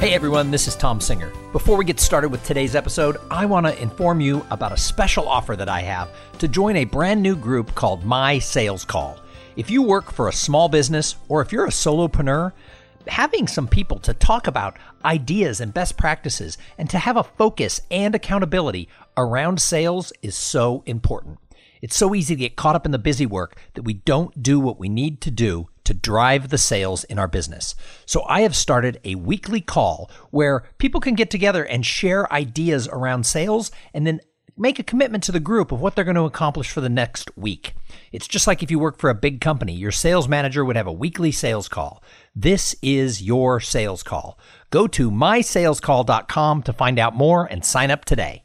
Hey everyone, this is Tom Singer. Before we get started with today's episode, I want to inform you about a special offer that I have to join a brand new group called My Sales Call. If you work for a small business or if you're a solopreneur, having some people to talk about ideas and best practices and to have a focus and accountability around sales is so important. It's so easy to get caught up in the busy work that we don't do what we need to do to drive the sales in our business. So I have started a weekly call where people can get together and share ideas around sales and then make a commitment to the group of what they're going to accomplish for the next week. It's just like if you work for a big company, your sales manager would have a weekly sales call. This is your sales call. Go to mysalescall.com to find out more and sign up today.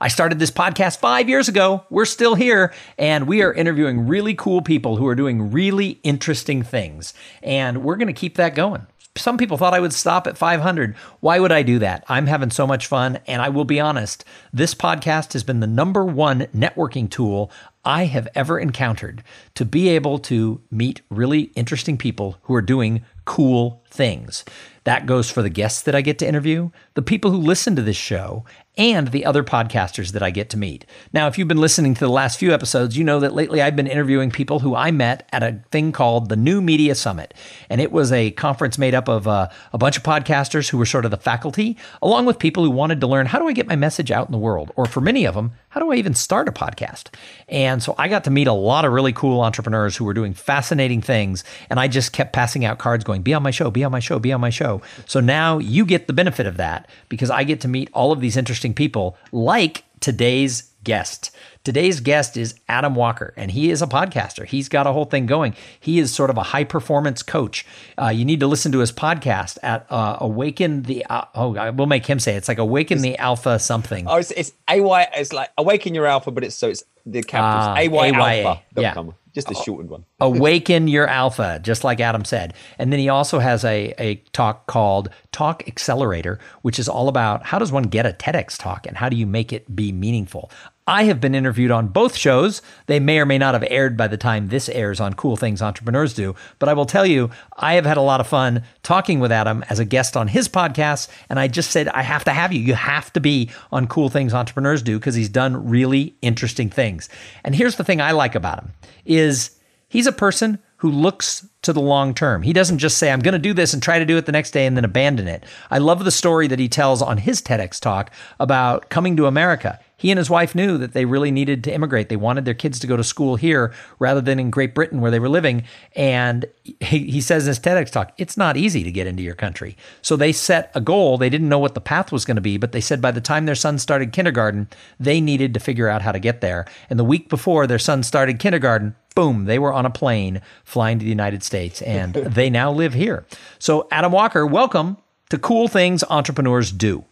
I started this podcast five years ago. We're still here, and we are interviewing really cool people who are doing really interesting things. And we're going to keep that going. Some people thought I would stop at 500. Why would I do that? I'm having so much fun. And I will be honest, this podcast has been the number one networking tool I have ever encountered to be able to meet really interesting people who are doing cool things. That goes for the guests that I get to interview, the people who listen to this show, and the other podcasters that I get to meet. Now, if you've been listening to the last few episodes, you know that lately I've been interviewing people who I met at a thing called the New Media Summit. And it was a conference made up of uh, a bunch of podcasters who were sort of the faculty, along with people who wanted to learn how do I get my message out in the world? Or for many of them, how do I even start a podcast? And so I got to meet a lot of really cool entrepreneurs who were doing fascinating things. And I just kept passing out cards going, be on my show, be on my show, be on my show. So now you get the benefit of that because I get to meet all of these interesting people like today's guest. Today's guest is Adam Walker, and he is a podcaster. He's got a whole thing going. He is sort of a high performance coach. Uh, you need to listen to his podcast at uh, Awaken the. Uh, oh, we'll make him say it. it's like Awaken the Alpha something. Oh, it's, it's AY. It's like Awaken Your Alpha, but it's so it's the capitals AY Alpha. Yeah. Just a shortened one. Awaken your alpha, just like Adam said. And then he also has a, a talk called Talk Accelerator, which is all about how does one get a TEDx talk and how do you make it be meaningful. I have been interviewed on both shows. They may or may not have aired by the time this airs on Cool Things Entrepreneurs Do. But I will tell you, I have had a lot of fun talking with Adam as a guest on his podcast. And I just said, I have to have you. You have to be on Cool Things Entrepreneurs Do because he's done really interesting things. And here's the thing I like about him is he's a person who looks to the long term. He doesn't just say, I'm going to do this and try to do it the next day and then abandon it. I love the story that he tells on his TEDx talk about coming to America he and his wife knew that they really needed to immigrate. They wanted their kids to go to school here rather than in Great Britain where they were living. And he, he says in his TEDx talk, it's not easy to get into your country. So they set a goal. They didn't know what the path was going to be, but they said by the time their son started kindergarten, they needed to figure out how to get there. And the week before their son started kindergarten, boom, they were on a plane flying to the United States and they now live here. So, Adam Walker, welcome to Cool Things Entrepreneurs Do.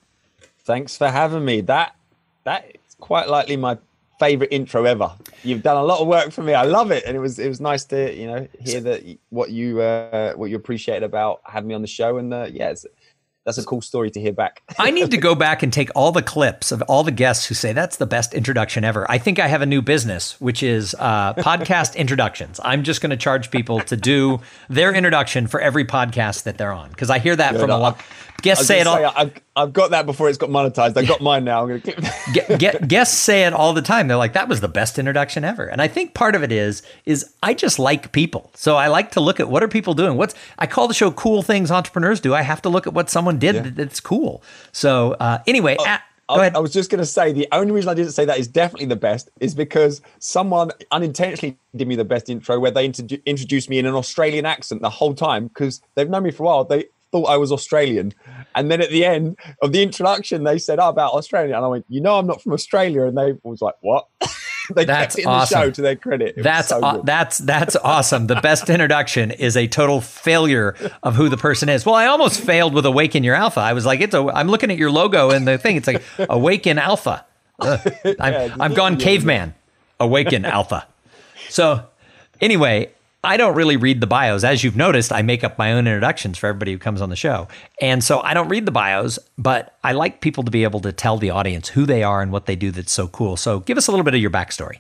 Thanks for having me. That that's quite likely my favorite intro ever. You've done a lot of work for me. I love it, and it was it was nice to you know hear that what you uh, what you appreciate about having me on the show. And uh, yeah, that's a cool story to hear back. I need to go back and take all the clips of all the guests who say that's the best introduction ever. I think I have a new business, which is uh, podcast introductions. I'm just going to charge people to do their introduction for every podcast that they're on because I hear that Good. from a lot. Guests say it all. Say, I've, I've, got that before it's got monetized. I got mine now. I'm going to get, guests say it all the time. They're like, "That was the best introduction ever." And I think part of it is is I just like people, so I like to look at what are people doing. What's I call the show "Cool Things Entrepreneurs Do." I have to look at what someone did yeah. that's cool. So uh, anyway. Uh, I, I, was just going to say the only reason I didn't say that is definitely the best is because someone unintentionally did me the best intro where they introduced me in an Australian accent the whole time because they've known me for a while. They thought I was Australian. And then at the end of the introduction, they said, oh, about Australia. And I went, you know, I'm not from Australia. And they was like, what? they that's kept it in awesome. the show to their credit. It that's so that's that's awesome. The best introduction is a total failure of who the person is. Well, I almost failed with Awaken Your Alpha. I was like, it's a. I'm looking at your logo and the thing. It's like Awaken Alpha. I'm, yeah, I'm gone caveman. Awaken alpha. So anyway, I don't really read the bios. As you've noticed, I make up my own introductions for everybody who comes on the show. And so I don't read the bios, but I like people to be able to tell the audience who they are and what they do that's so cool. So give us a little bit of your backstory.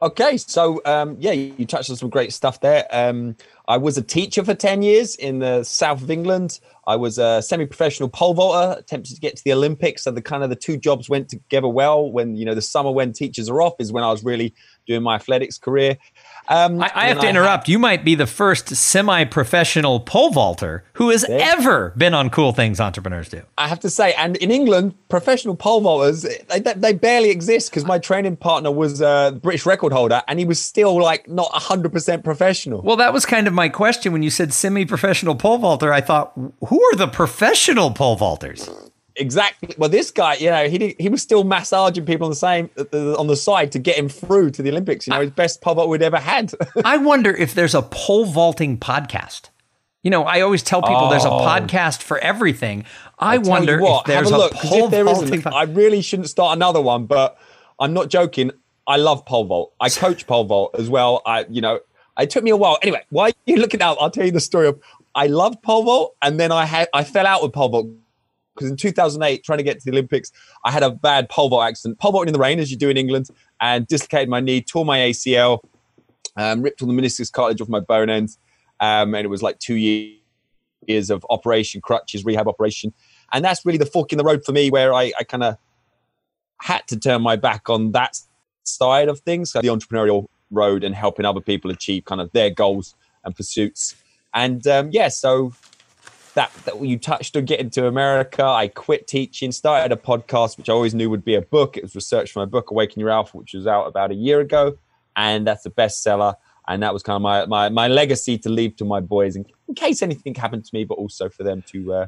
Okay, so um, yeah, you touched on some great stuff there. Um, I was a teacher for 10 years in the south of England. I was a semi professional pole vaulter, attempted to get to the Olympics. So the kind of the two jobs went together well. When, you know, the summer when teachers are off is when I was really doing my athletics career. Um, I, I have to I interrupt. Had, you might be the first semi-professional pole vaulter who has yeah. ever been on Cool Things Entrepreneurs Do. I have to say, and in England, professional pole vaulters they, they barely exist because my training partner was a British record holder, and he was still like not hundred percent professional. Well, that was kind of my question when you said semi-professional pole vaulter. I thought, who are the professional pole vaulters? Exactly. Well, this guy, you know, he did, he was still massaging people on the same uh, on the side to get him through to the Olympics. You know, his best pole vault we'd ever had. I wonder if there's a pole vaulting podcast. You know, I always tell people oh. there's a oh. podcast for everything. I wonder what, if there's a, look, pole there vaulting. I really shouldn't start another one, but I'm not joking. I love pole vault. I coach pole vault as well. I, you know, it took me a while. Anyway, why are you looking out? I'll tell you the story of I loved pole vault, and then I had I fell out with pole vault because in 2008, trying to get to the Olympics, I had a bad pole vault accident, pole vaulting in the rain, as you do in England, and dislocated my knee, tore my ACL, um, ripped all the meniscus cartilage off my bone ends, um, and it was like two years of operation, crutches, rehab operation, and that's really the fork in the road for me, where I, I kind of had to turn my back on that side of things, the entrepreneurial road and helping other people achieve kind of their goals and pursuits. And um, yeah, so that, that you touched on getting to America. I quit teaching, started a podcast, which I always knew would be a book. It was research for my book, Awaken Your Alpha, which was out about a year ago. And that's a bestseller. And that was kind of my, my, my legacy to leave to my boys in, in case anything happened to me, but also for them to, uh,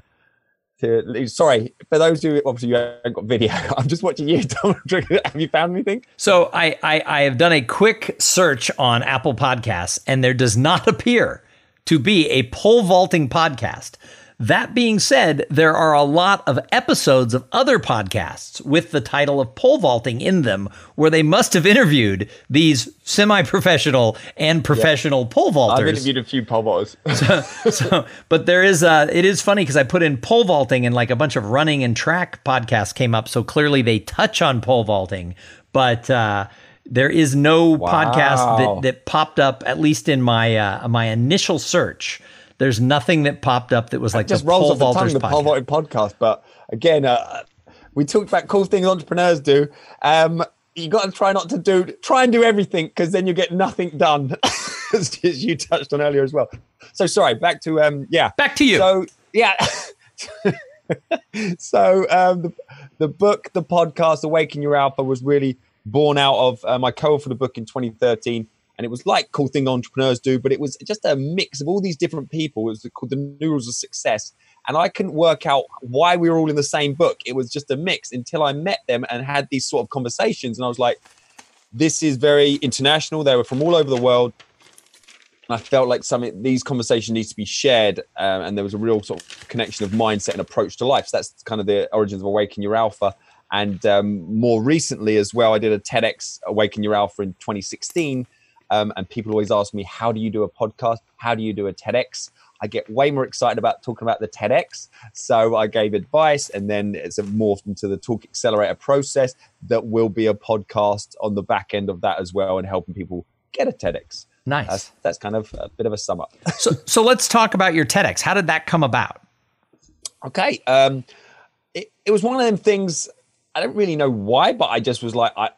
to sorry for those who obviously you haven't got video i'm just watching you have you found anything so I, I i have done a quick search on apple podcasts and there does not appear to be a pole vaulting podcast. That being said, there are a lot of episodes of other podcasts with the title of pole vaulting in them where they must have interviewed these semi professional and professional yeah. pole vaulters. I've interviewed a few pole vaulters. so, so, but there is, uh, it is funny because I put in pole vaulting and like a bunch of running and track podcasts came up. So clearly they touch on pole vaulting. But, uh, there is no wow. podcast that, that popped up, at least in my uh, my initial search. There's nothing that popped up that was like just rolls off the tongue, the Pole Vaulting podcast. But again, uh, we talked about cool things entrepreneurs do. Um, you got to try not to do try and do everything because then you get nothing done, as you touched on earlier as well. So sorry, back to um, yeah, back to you. So yeah. so um, the, the book, the podcast, Awaken Your Alpha was really born out of my co for the book in 2013. And it was like Cool Thing Entrepreneurs Do, but it was just a mix of all these different people. It was called The New Rules of Success. And I couldn't work out why we were all in the same book. It was just a mix until I met them and had these sort of conversations. And I was like, this is very international. They were from all over the world. And I felt like some these conversations need to be shared, um, and there was a real sort of connection of mindset and approach to life. So that's kind of the origins of Awaken Your Alpha. And um, more recently as well, I did a TEDx Awaken Your Alpha in 2016. Um, and people always ask me, how do you do a podcast? How do you do a TEDx? I get way more excited about talking about the TEDx. So I gave advice and then it's morphed into the Talk Accelerator process that will be a podcast on the back end of that as well and helping people get a TEDx. Nice. That's, that's kind of a bit of a sum up. so, so let's talk about your TEDx. How did that come about? Okay. Um, it, it was one of them things I don't really know why, but I just was like, I,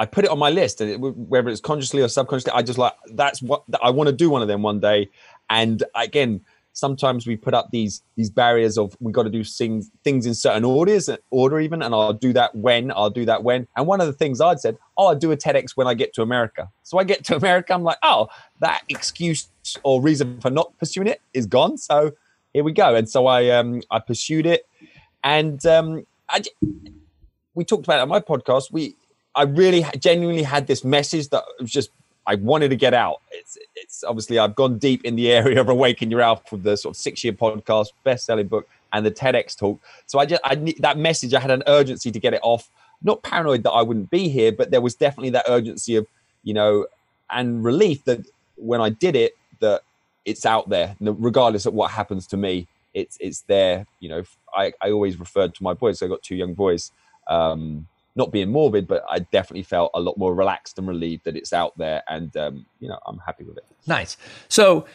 I put it on my list, and it, whether it's consciously or subconsciously, I just like that's what I want to do one of them one day. And again, sometimes we put up these these barriers of we got to do things things in certain orders, order even, and I'll do that when I'll do that when. And one of the things I'd said, oh, I'll do a TEDx when I get to America. So I get to America, I'm like, oh, that excuse or reason for not pursuing it is gone. So here we go. And so I um I pursued it, and um I we talked about it on my podcast. We, I really genuinely had this message that was just I wanted to get out. It's, it's obviously I've gone deep in the area of Awaken Your Alpha with the sort of six year podcast, best selling book, and the TEDx talk. So I just I need that message. I had an urgency to get it off. not paranoid that I wouldn't be here, but there was definitely that urgency of, you know, and relief that when I did it, that it's out there, regardless of what happens to me. It's it's there. You know, I, I always referred to my boys. I got two young boys. Um, not being morbid, but I definitely felt a lot more relaxed and relieved that it's out there, and um, you know, I'm happy with it. Nice. So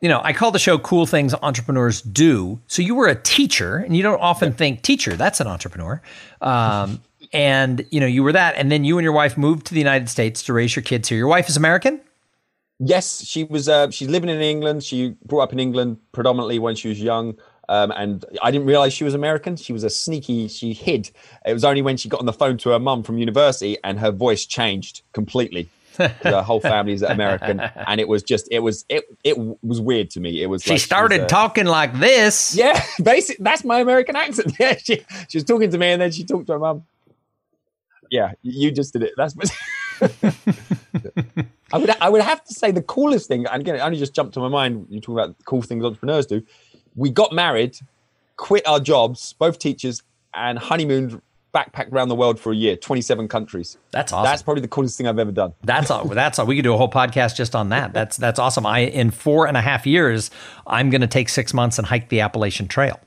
you know, I call the show Cool Things Entrepreneurs Do. So you were a teacher, and you don't often yeah. think teacher, that's an entrepreneur. Um, and, you know, you were that. And then you and your wife moved to the United States to raise your kids here. Your wife is American? Yes, she was. Uh, she's living in England. She grew up in England predominantly when she was young. Um, and I didn't realize she was American. She was a sneaky, she hid. It was only when she got on the phone to her mum from university and her voice changed completely the whole family is American, and it was just it was it it was weird to me. It was she like started she was, uh, talking like this. Yeah, basically that's my American accent. Yeah, she she was talking to me, and then she talked to her mum. Yeah, you just did it. That's. I would I would have to say the coolest thing, and again, it only just jumped to my mind. You talk about cool things entrepreneurs do. We got married, quit our jobs, both teachers, and honeymooned backpacked around the world for a year, 27 countries. That's awesome. That's probably the coolest thing I've ever done. That's all. That's all. We could do a whole podcast just on that. That's that's awesome. I in four and a half years, I'm going to take six months and hike the Appalachian Trail.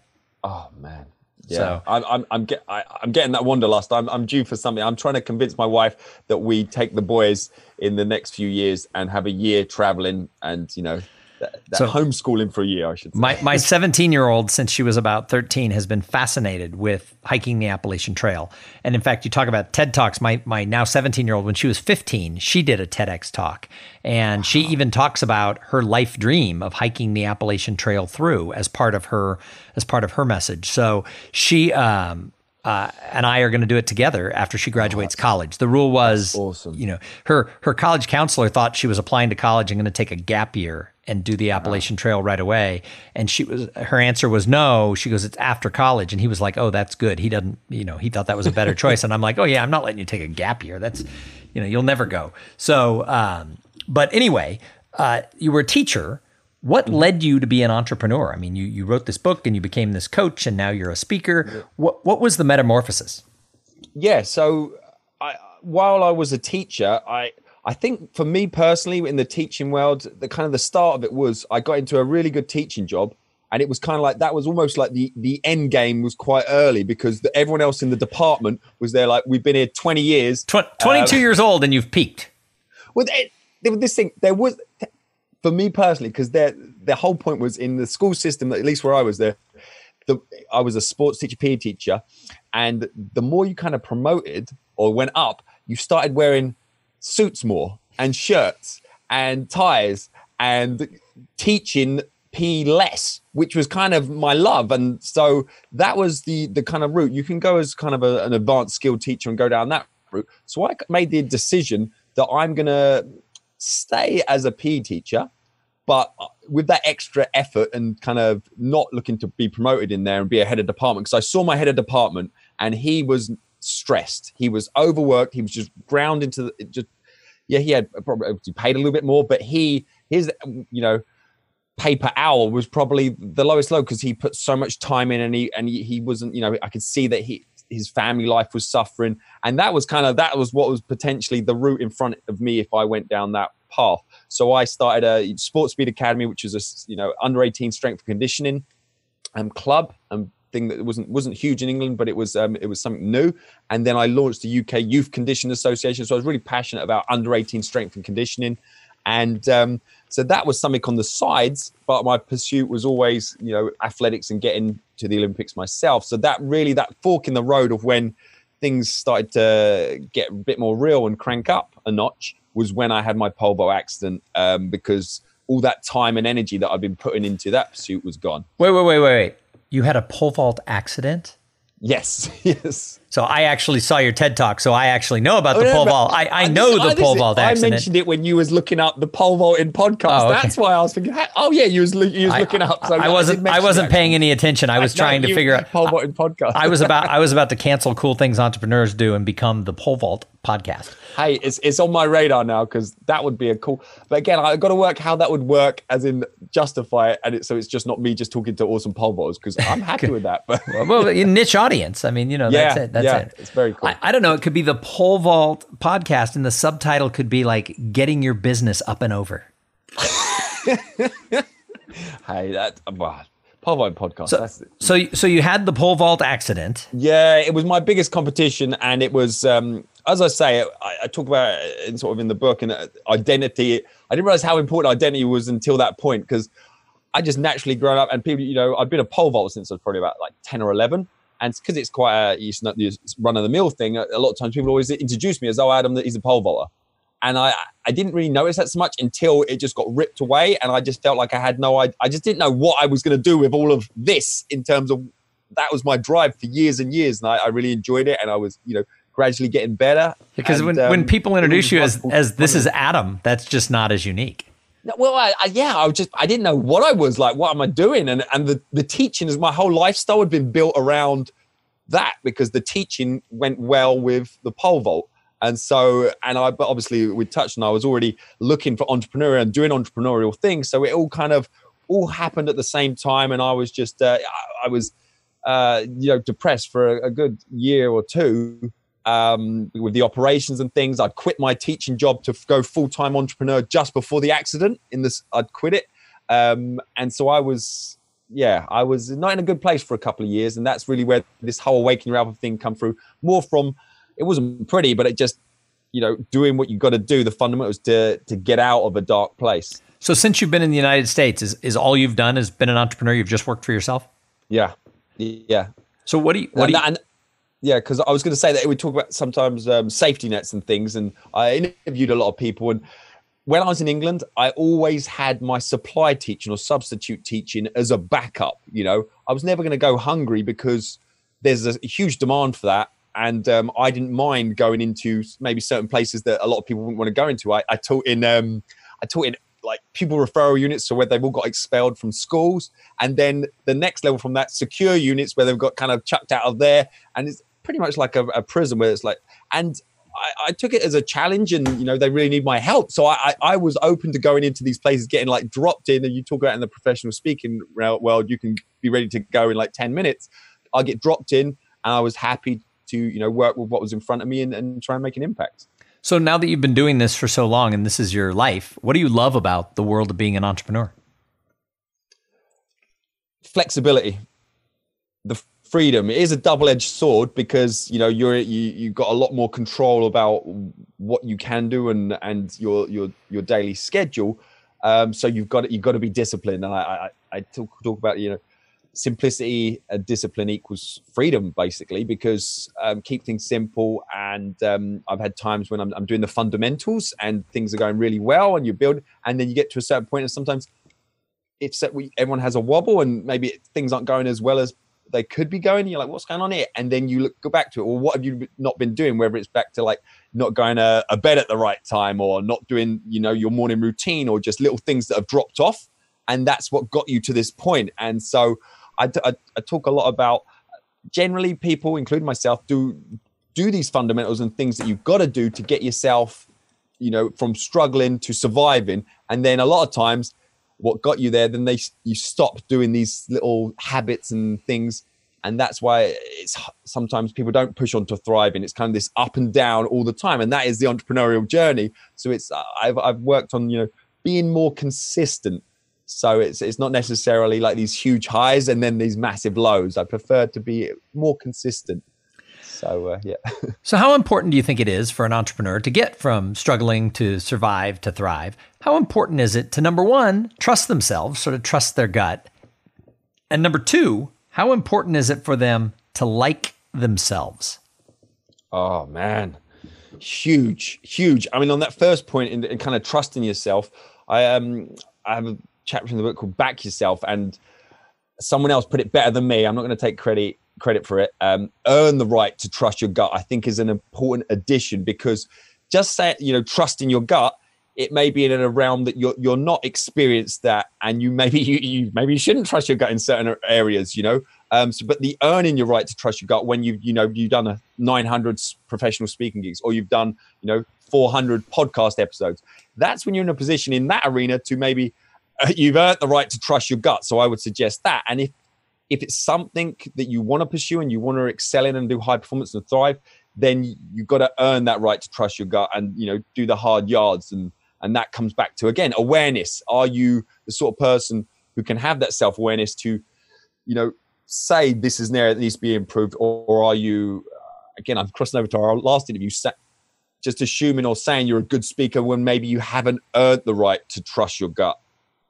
Oh man. Yeah, so, I'm I'm I'm, get, I, am getting that wanderlust. I'm I'm due for something. I'm trying to convince my wife that we take the boys in the next few years and have a year traveling and you know that, that so homeschooling for a year, I should say. My my 17 year old, since she was about 13, has been fascinated with hiking the Appalachian Trail. And in fact, you talk about TED Talks. My my now 17 year old, when she was 15, she did a TEDx talk, and wow. she even talks about her life dream of hiking the Appalachian Trail through as part of her as part of her message. So she um, uh, and I are going to do it together after she graduates oh, college. The rule was, awesome. you know, her her college counselor thought she was applying to college and going to take a gap year and do the Appalachian Trail right away. And she was her answer was no. She goes, it's after college, and he was like, oh, that's good. He doesn't, you know, he thought that was a better choice. And I'm like, oh yeah, I'm not letting you take a gap year. That's, you know, you'll never go. So, um, but anyway, uh, you were a teacher what mm-hmm. led you to be an entrepreneur? I mean, you, you wrote this book and you became this coach and now you're a speaker. What, what was the metamorphosis? Yeah. So I, while I was a teacher, I, I think for me personally in the teaching world, the kind of the start of it was I got into a really good teaching job and it was kind of like that was almost like the the end game was quite early because the, everyone else in the department was there like we've been here 20 years. Tw- 22 um, years old and you've peaked. Well it, this thing there was for me personally, because their the whole point was in the school system, at least where I was there, the, I was a sports teacher, PE teacher, and the more you kind of promoted or went up, you started wearing suits more and shirts and ties and teaching PE less, which was kind of my love. And so that was the the kind of route. You can go as kind of a, an advanced skilled teacher and go down that route. So I made the decision that I'm gonna stay as a PE teacher, but uh, with that extra effort and kind of not looking to be promoted in there and be a head of department. Because I saw my head of department and he was stressed. He was overworked. He was just ground into the, just, yeah, he had probably paid a little bit more, but he, his, you know, pay per hour was probably the lowest low because he put so much time in and he, and he, he wasn't, you know, I could see that he, his family life was suffering and that was kind of that was what was potentially the route in front of me if i went down that path so i started a sports speed academy which is a you know under 18 strength conditioning um, club and thing that wasn't wasn't huge in england but it was um, it was something new and then i launched the uk youth conditioning association so i was really passionate about under 18 strength and conditioning and um, so that was something on the sides, but my pursuit was always, you know, athletics and getting to the Olympics myself. So that really, that fork in the road of when things started to get a bit more real and crank up a notch was when I had my vault accident um, because all that time and energy that I've been putting into that pursuit was gone. Wait, wait, wait, wait, wait. You had a pole vault accident? Yes, yes. So I actually saw your TED talk, so I actually know about oh, the no, pole vault. I, I know this, the pole vault accident. I mentioned it when you was looking up the pole vault in podcast. Oh, okay. That's why I was thinking. Oh yeah, you was you was looking up. So I, wasn't I, wasn't paying any attention. I was no, trying to figure out pole vault in podcast. I was about I was about to cancel cool things entrepreneurs do and become the pole vault podcast. Hey, it's it's on my radar now because that would be a cool. But again, I got to work how that would work, as in justify it, and it, so it's just not me just talking to awesome pole vaulters because I'm happy with that. But well, well, niche audience. I mean, you know, yeah, that's it. That's yeah, it. It's very cool. I, I don't know. It could be the pole vault podcast, and the subtitle could be like "Getting Your Business Up and Over." hey, that well, pole vault podcast. So, that's so, so you had the pole vault accident. Yeah, it was my biggest competition, and it was, um, as I say, I, I talk about it in sort of in the book and uh, identity. I didn't realize how important identity was until that point because I just naturally grown up, and people, you know, I've been a pole vault since I was probably about like ten or eleven, and because it's quite a run of the mill thing, a, a lot of times people always introduce me as, "Oh, Adam, he's a pole vaulter." and I I didn't really notice that so much until it just got ripped away, and I just felt like I had no I I just didn't know what I was going to do with all of this in terms of that was my drive for years and years, and I, I really enjoyed it, and I was you know gradually getting better. Because and, when um, when people introduce you as as this is Adam, that's just not as unique. Well, I, I, yeah, I just I didn't know what I was like. What am I doing? And and the the teaching is my whole lifestyle had been built around that because the teaching went well with the pole vault. And so, and I, but obviously we touched on, I was already looking for entrepreneurial and doing entrepreneurial things. So it all kind of all happened at the same time. And I was just, uh, I, I was, uh, you know, depressed for a, a good year or two um, with the operations and things. I'd quit my teaching job to go full time entrepreneur just before the accident. In this, I'd quit it. Um, and so I was, yeah, I was not in a good place for a couple of years. And that's really where this whole awakening Ralph thing come through more from, it wasn't pretty, but it just, you know, doing what you got to do, the fundamentals to to get out of a dark place. So since you've been in the United States, is is all you've done has been an entrepreneur? You've just worked for yourself. Yeah, yeah. So what do you what and, do you, and, yeah, because I was going to say that we talk about sometimes um, safety nets and things, and I interviewed a lot of people. And when I was in England, I always had my supply teaching or substitute teaching as a backup. You know, I was never going to go hungry because there's a huge demand for that. And um, I didn't mind going into maybe certain places that a lot of people wouldn't want to go into. I, I taught in um, I taught in like pupil referral units, so where they've all got expelled from schools, and then the next level from that, secure units where they've got kind of chucked out of there, and it's pretty much like a, a prison where it's like, and I, I, took it as a challenge, and you know they really need my help, so I, I, I was open to going into these places, getting like dropped in, and you talk about in the professional speaking world, you can be ready to go in like ten minutes. I get dropped in, and I was happy to you know work with what was in front of me and, and try and make an impact. So now that you've been doing this for so long and this is your life, what do you love about the world of being an entrepreneur? Flexibility, the freedom. It is a double-edged sword because you know you're you you've got a lot more control about what you can do and and your your your daily schedule. Um, so you've got you've got to be disciplined. And I I, I talk talk about you know simplicity and discipline equals freedom basically because um, keep things simple and um, i've had times when I'm, I'm, doing the fundamentals and things are going really well and you build and then you get to a certain point and sometimes it's that we everyone has a wobble and maybe things aren't going as well as they could be going you're like what's going on here and then you look go back to it well what have you not been doing whether it's back to like not going to a bed at the right time or not doing you know your morning routine or just little things that have dropped off and that's what got you to this point. and so I, I, I talk a lot about generally people, including myself, do do these fundamentals and things that you've got to do to get yourself, you know, from struggling to surviving. And then a lot of times, what got you there, then they you stop doing these little habits and things, and that's why it's sometimes people don't push on to thriving. It's kind of this up and down all the time, and that is the entrepreneurial journey. So it's uh, I've I've worked on you know being more consistent so it's it's not necessarily like these huge highs and then these massive lows. I prefer to be more consistent. So uh, yeah. so how important do you think it is for an entrepreneur to get from struggling to survive to thrive? How important is it to number one trust themselves, sort of trust their gut, and number two, how important is it for them to like themselves? Oh man, huge, huge. I mean, on that first point in, in kind of trusting yourself, I um I have a chapter in the book called Back Yourself, and someone else put it better than me. I'm not going to take credit credit for it. Um, earn the right to trust your gut. I think is an important addition because just say you know trusting your gut. It may be in a realm that you're you're not experienced that, and you maybe you, you maybe you shouldn't trust your gut in certain areas. You know, Um, so, but the earning your right to trust your gut when you you know you've done a 900 professional speaking gigs or you've done you know 400 podcast episodes, that's when you're in a position in that arena to maybe uh, you've earned the right to trust your gut. So I would suggest that. And if if it's something that you want to pursue and you want to excel in and do high performance and thrive, then you've got to earn that right to trust your gut and you know do the hard yards and and that comes back to again awareness. Are you the sort of person who can have that self awareness to, you know, say this is an area that needs to be improved, or, or are you, uh, again, I'm crossing over to our last interview, just assuming or saying you're a good speaker when maybe you haven't earned the right to trust your gut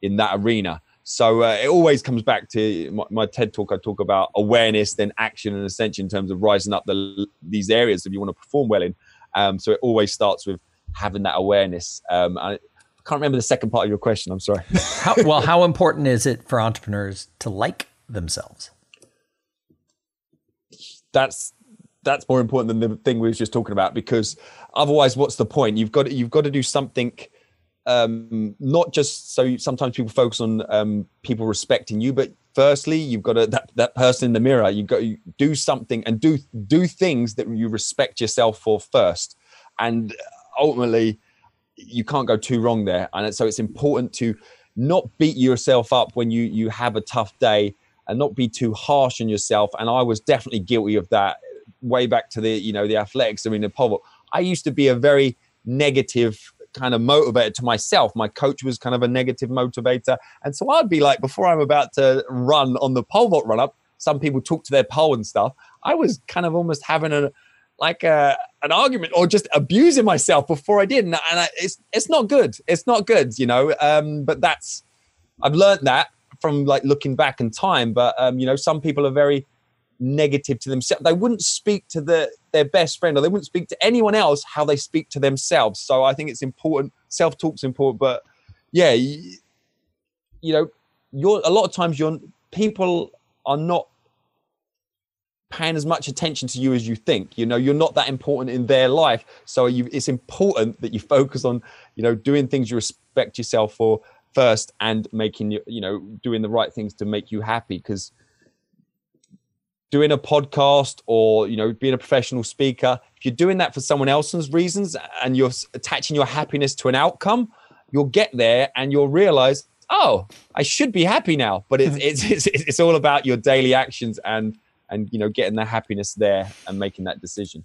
in that arena. So uh, it always comes back to my, my, TED talk. I talk about awareness, then action, and ascension in terms of rising up the, these areas that you want to perform well in. Um, so it always starts with having that awareness. Um, I, can't remember the second part of your question. I'm sorry. how, well, how important is it for entrepreneurs to like themselves? That's that's more important than the thing we were just talking about because otherwise, what's the point? You've got you've got to do something. Um, not just so sometimes people focus on um, people respecting you, but firstly, you've got to that, that person in the mirror. You've got to do something and do do things that you respect yourself for first, and ultimately, you can't go too wrong there. And so it's important to not beat yourself up when you you have a tough day and not be too harsh on yourself. And I was definitely guilty of that way back to the you know the athletics arena pole. I used to be a very negative kind of motivator to myself. My coach was kind of a negative motivator, and so I'd be like, before I'm about to run on the pole vault run up, some people talk to their pole and stuff. I was kind of almost having a like a, an argument or just abusing myself before I did, and, and I, it's it's not good. It's not good, you know. Um, but that's I've learned that from like looking back in time. But um, you know, some people are very negative to themselves. They wouldn't speak to the, their best friend or they wouldn't speak to anyone else how they speak to themselves. So I think it's important. Self talk's important, but yeah, you, you know, you're a lot of times you're people are not paying as much attention to you as you think you know you're not that important in their life so you, it's important that you focus on you know doing things you respect yourself for first and making you you know doing the right things to make you happy because doing a podcast or you know being a professional speaker if you're doing that for someone else's reasons and you're attaching your happiness to an outcome you'll get there and you'll realize oh i should be happy now. But hmm. it's it's it's, it's all about your daily actions and and you know getting the happiness there and making that decision.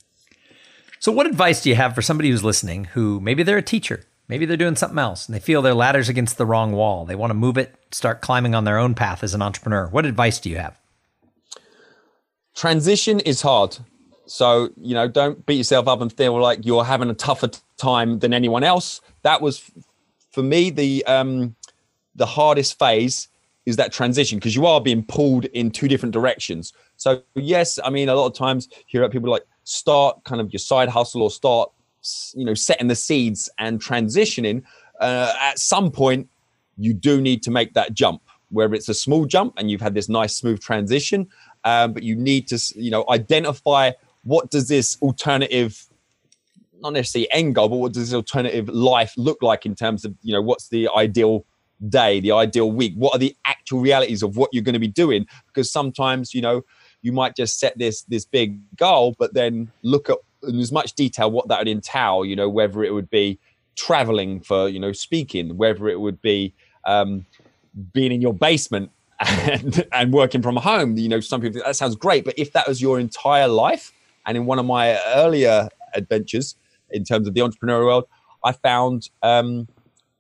So what advice do you have for somebody who's listening who maybe they're a teacher maybe they're doing something else and they feel their ladder's against the wrong wall they want to move it start climbing on their own path as an entrepreneur? What advice do you have transition is hard. So you know don't beat yourself up and feel like you're having a tougher time than anyone else. That was for me the um the hardest phase is that transition because you are being pulled in two different directions. So yes, I mean a lot of times you hear people like start kind of your side hustle or start you know setting the seeds and transitioning. Uh, at some point, you do need to make that jump, whether it's a small jump and you've had this nice smooth transition, um, but you need to you know identify what does this alternative not necessarily end goal, but what does this alternative life look like in terms of you know what's the ideal day, the ideal week? What are the actual realities of what you're going to be doing? Because sometimes you know you might just set this this big goal, but then look at in as much detail what that would entail. You know, whether it would be traveling for you know speaking, whether it would be um, being in your basement and, and working from home. You know, some people that sounds great, but if that was your entire life, and in one of my earlier adventures in terms of the entrepreneurial world, I found um,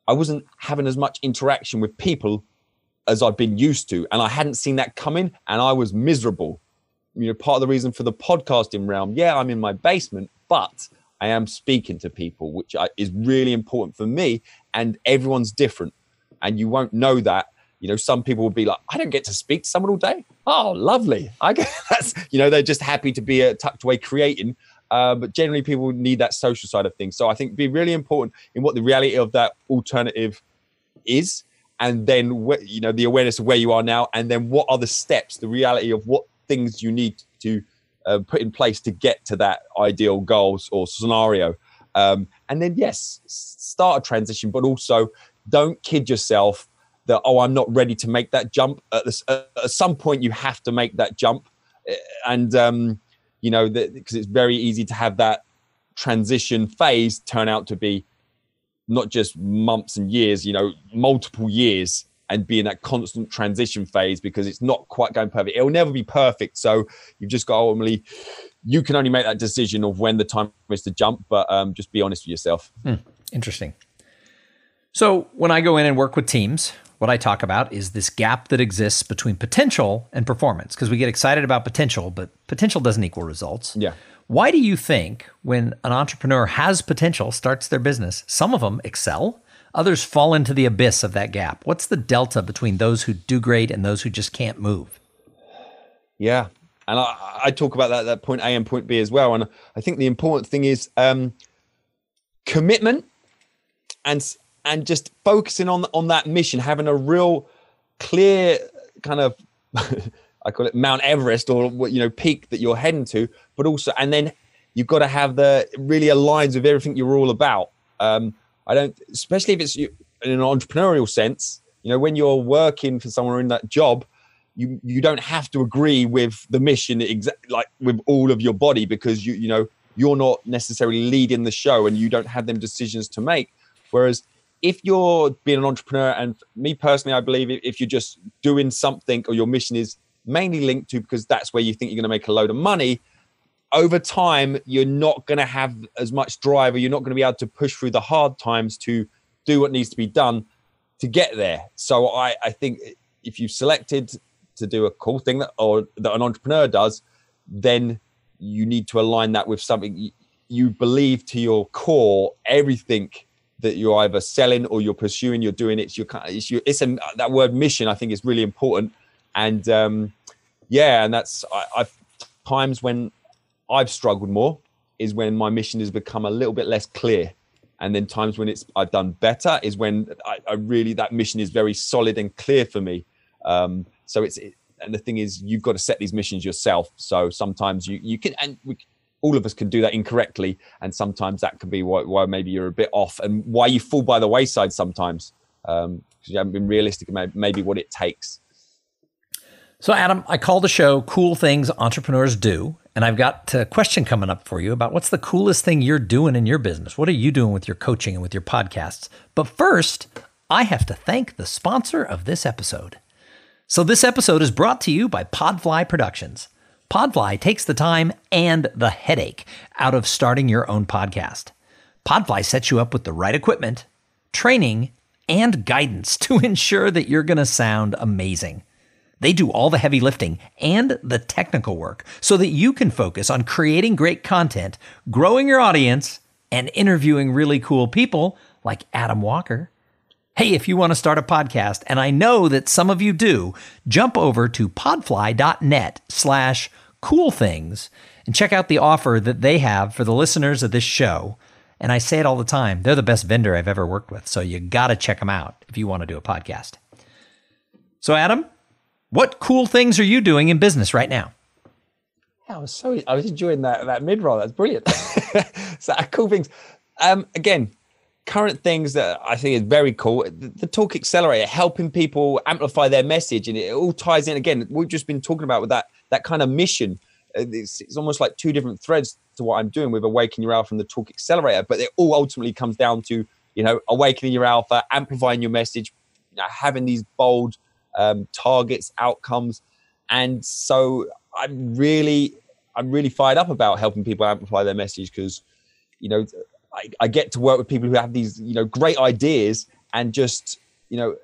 I wasn't having as much interaction with people as I'd been used to, and I hadn't seen that coming, and I was miserable you know, part of the reason for the podcasting realm, yeah, I'm in my basement, but I am speaking to people, which I, is really important for me. And everyone's different, and you won't know that. You know, some people will be like, I don't get to speak to someone all day. Oh, lovely. I guess you know, they're just happy to be uh, tucked away creating. Uh, but generally, people need that social side of things. So I think be really important in what the reality of that alternative is, and then you know the awareness of where you are now, and then what are the steps, the reality of what things you need to uh, put in place to get to that ideal goals or scenario. Um, and then, yes, start a transition, but also don't kid yourself that oh i'm not ready to make that jump. At, this, at some point you have to make that jump. Eh, and um, you know because it's very easy to have that transition phase turn out to be not just months and years you know multiple years and be in that constant transition phase because it's not quite going perfect. It'll never be perfect. So you've just got ultimately you can only make that decision of when the time is to jump but um, just be honest with yourself. Hmm. interesting. So when i go in and work with teams what I talk about is this gap that exists between potential and performance because we get excited about potential, but potential doesn't equal results. Yeah. Why do you think when an entrepreneur has potential, starts their business, some of them excel, others fall into the abyss of that gap? What's the delta between those who do great and those who just can't move? Yeah. And I, I talk about that, that point A and point B as well. And I think the important thing is um, commitment and and just focusing on on that mission, having a real clear kind of I call it Mount Everest or you know peak that you're heading to, but also and then you've got to have the really aligns with everything you're all about. Um, I don't, especially if it's in an entrepreneurial sense. You know, when you're working for someone in that job, you you don't have to agree with the mission exact like with all of your body because you you know you're not necessarily leading the show and you don't have them decisions to make. Whereas if you're being an entrepreneur, and me personally, I believe if you're just doing something or your mission is mainly linked to because that's where you think you're going to make a load of money, over time, you're not going to have as much drive or you're not going to be able to push through the hard times to do what needs to be done to get there. So I, I think if you've selected to do a cool thing that, or that an entrepreneur does, then you need to align that with something you, you believe to your core, everything that you're either selling or you're pursuing, you're doing it. It's your, it's your, it's a, that word mission, I think is really important. And um, yeah, and that's, I, I've times when I've struggled more is when my mission has become a little bit less clear. And then times when it's, I've done better is when I, I really, that mission is very solid and clear for me. Um, so it's, it, and the thing is, you've got to set these missions yourself. So sometimes you, you can, and we, all of us can do that incorrectly and sometimes that can be why, why maybe you're a bit off and why you fall by the wayside sometimes because um, you haven't been realistic about maybe what it takes. So adam i call the show cool things entrepreneurs do and i've got a question coming up for you about what's the coolest thing you're doing in your business? What are you doing with your coaching and with your podcasts? But first i have to thank the sponsor of this episode. So this episode is brought to you by podfly productions Podfly takes the time and the headache out of starting your own podcast. Podfly sets you up with the right equipment, training, and guidance to ensure that you're going to sound amazing. They do all the heavy lifting and the technical work so that you can focus on creating great content, growing your audience, and interviewing really cool people like Adam Walker. Hey, if you want to start a podcast, and I know that some of you do, jump over to podfly.net slash cool things and check out the offer that they have for the listeners of this show. And I say it all the time, they're the best vendor I've ever worked with. So you got to check them out if you want to do a podcast. So, Adam, what cool things are you doing in business right now? Yeah, I was so I was enjoying that that mid roll. That's brilliant. so cool things. Um, again, current things that I think is very cool. The, the, Talk Accelerator, helping people amplify their message, and it all ties in. Again, we've just been talking about with that that kind of mission. Uh, it's, it's, almost like two different threads to what I'm doing with Awaken Your Alpha and the Talk Accelerator, but it all ultimately comes down to you know awakening your alpha, amplifying your message, you know, having these bold um, targets, outcomes, and so I'm really I'm really fired up about helping people amplify their message because you know I, I get to work with people who have these you know great ideas and just you know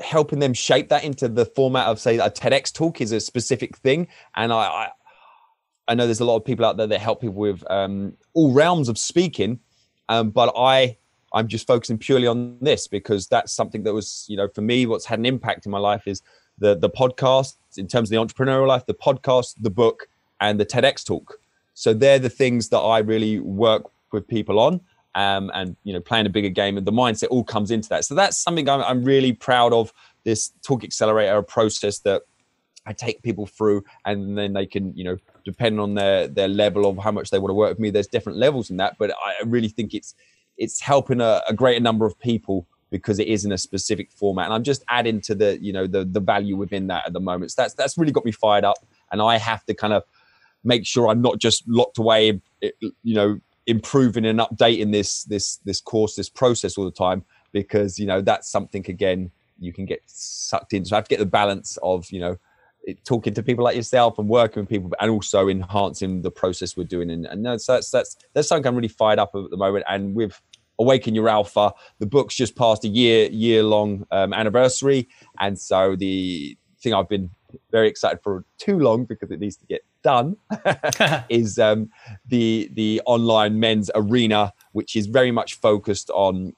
helping them shape that into the format of say a TEDx talk is a specific thing, and I, I, I know there's a lot of people out there that help people with um, all realms of speaking, um, but I I'm just focusing purely on this because that's something that was you know for me what's had an impact in my life is the the podcast in terms of the entrepreneurial life, the podcast, the book, and the TEDx talk. So they're the things that I really work with people on um, and you know playing a bigger game and the mindset all comes into that so that's something I'm, I'm really proud of this talk accelerator process that I take people through and then they can you know depending on their their level of how much they want to work with me there's different levels in that but I really think it's it's helping a, a greater number of people because it is in a specific format. And I'm just adding to the, you know, the the value within that at the moment. So that's that's really got me fired up. And I have to kind of make sure I'm not just locked away, you know, improving and updating this this this course, this process all the time, because you know that's something again you can get sucked into. So I have to get the balance of, you know, talking to people like yourself and working with people and also enhancing the process we're doing. And, and that's that's that's that's something i'm really fired up at the moment. And with awaken your alpha the book's just passed a year year long um, anniversary. And so the thing i've been very excited for too long because it needs to get done is um, the the online men's arena which is very much focused on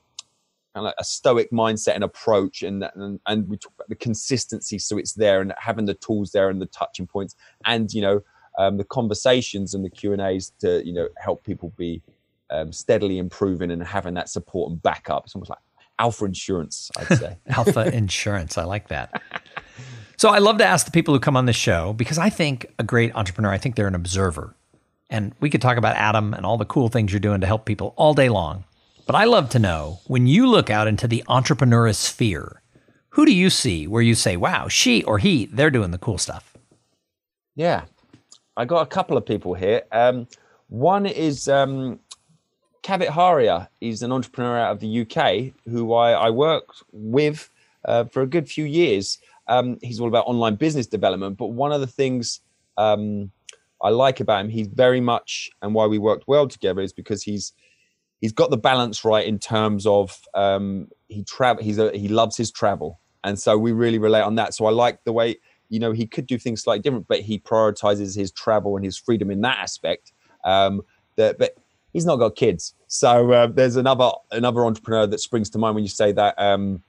kind of a stoic mindset and approach and, and and we talk about the consistency so it's there and having the tools there and the touching points and you know um, the conversations and the q and a's to you know help people be um, steadily improving and having that support and backup. It's almost like alpha insurance i'd say. Alpha insurance. I like that so i love to ask the people who come on this show because i think a great entrepreneur i think they're an observer and we could talk about adam and all the cool things you're doing to help people all day long but I love to know when you look out into the entrepreneurial sphere, who do you see where you say, wow, she or he, they're doing the cool stuff? Yeah, I got a couple of people here. Um, one is um, Kavit Haria. He's an entrepreneur out of the UK who I, I worked with uh, for a good few years. Um, he's all about online business development. But one of the things um, I like about him, he's very much, and why we worked well together is because he's he's got the balance right in terms of um, he travel. He's a, he loves his travel, and so we really relate on that. So I like the way you know he could do things slightly different, but he prioritizes his travel and his freedom in that aspect. Um, that, but he's not got kids, so uh, there's another another entrepreneur that springs to mind when you say that. Um,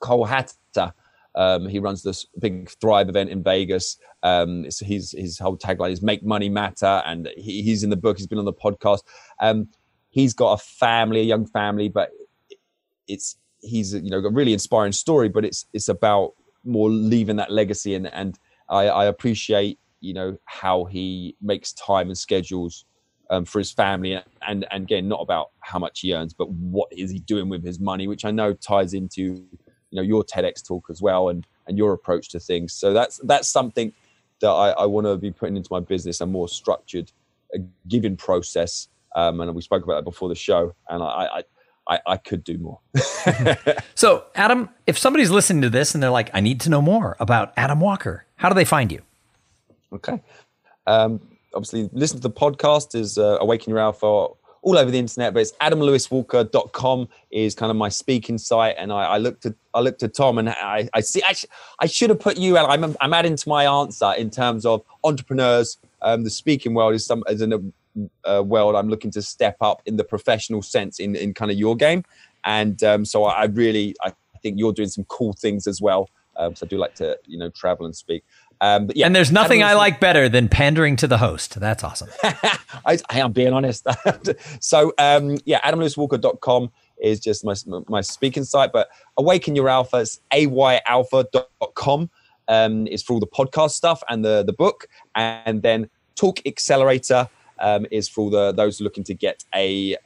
Cole Hatter. Um, he runs this big Thrive event in Vegas. Um, his his whole tagline is "Make Money Matter," and he, he's in the book. He's been on the podcast. Um, he's got a family, a young family, but it's he's you know a really inspiring story. But it's it's about more leaving that legacy, and and I, I appreciate you know how he makes time and schedules um, for his family, and and again not about how much he earns, but what is he doing with his money, which I know ties into you know your TEDx talk as well, and and your approach to things. So that's that's something that I, I want to be putting into my business, a more structured, a giving process um, and we spoke about that before the show. And I, I, I, I could do more. so, Adam, if somebody's listening to this and they're like, I need to know more about Adam Walker, how do they find you? Okay. Um, obviously, listen to the podcast is uh, Awaken Your Alpha all over the internet, but it's adamlewiswalker.com is kind of my speaking site. And I, I looked at I looked at Tom and I, I see I, sh- I should have put you out. I'm, I'm adding to my answer in terms of entrepreneurs. Um, the speaking world is some is an uh, world, I'm looking to step up in the professional sense in, in kind of your game. And um, so I, I really, I think you're doing some cool things as well. Um, so I do like to, you know, travel and speak. Um, but yeah, and there's nothing I like better than pandering to the host. That's awesome. I, I, am being honest. so um, yeah, adamlewiswalker.com is just my, my speaking site, but awaken your alpha is ayalpha.com um, is for all the podcast stuff and the, the book. And then talk accelerator um, is for all the those looking to get a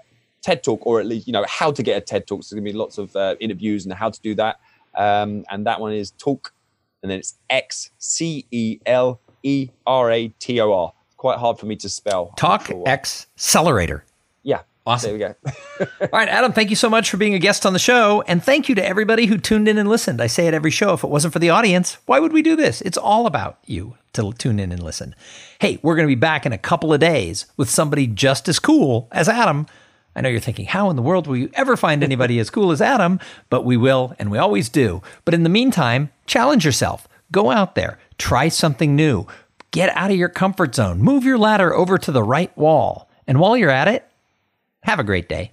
TED talk, or at least you know how to get a TED talk. So there's gonna be lots of uh, interviews and how to do that. Um, and that one is talk, and then it's X C E L E R A T O R. Quite hard for me to spell. Talk sure accelerator. Yeah. Awesome. There we go. All right, Adam, thank you so much for being a guest on the show. And thank you to everybody who tuned in and listened. I say it every show. If it wasn't for the audience, why would we do this? It's all about you to tune in and listen. Hey, we're going to be back in a couple of days with somebody just as cool as Adam. I know you're thinking, how in the world will you ever find anybody as cool as Adam? But we will, and we always do. But in the meantime, challenge yourself. Go out there, try something new, get out of your comfort zone, move your ladder over to the right wall. And while you're at it, have a great day.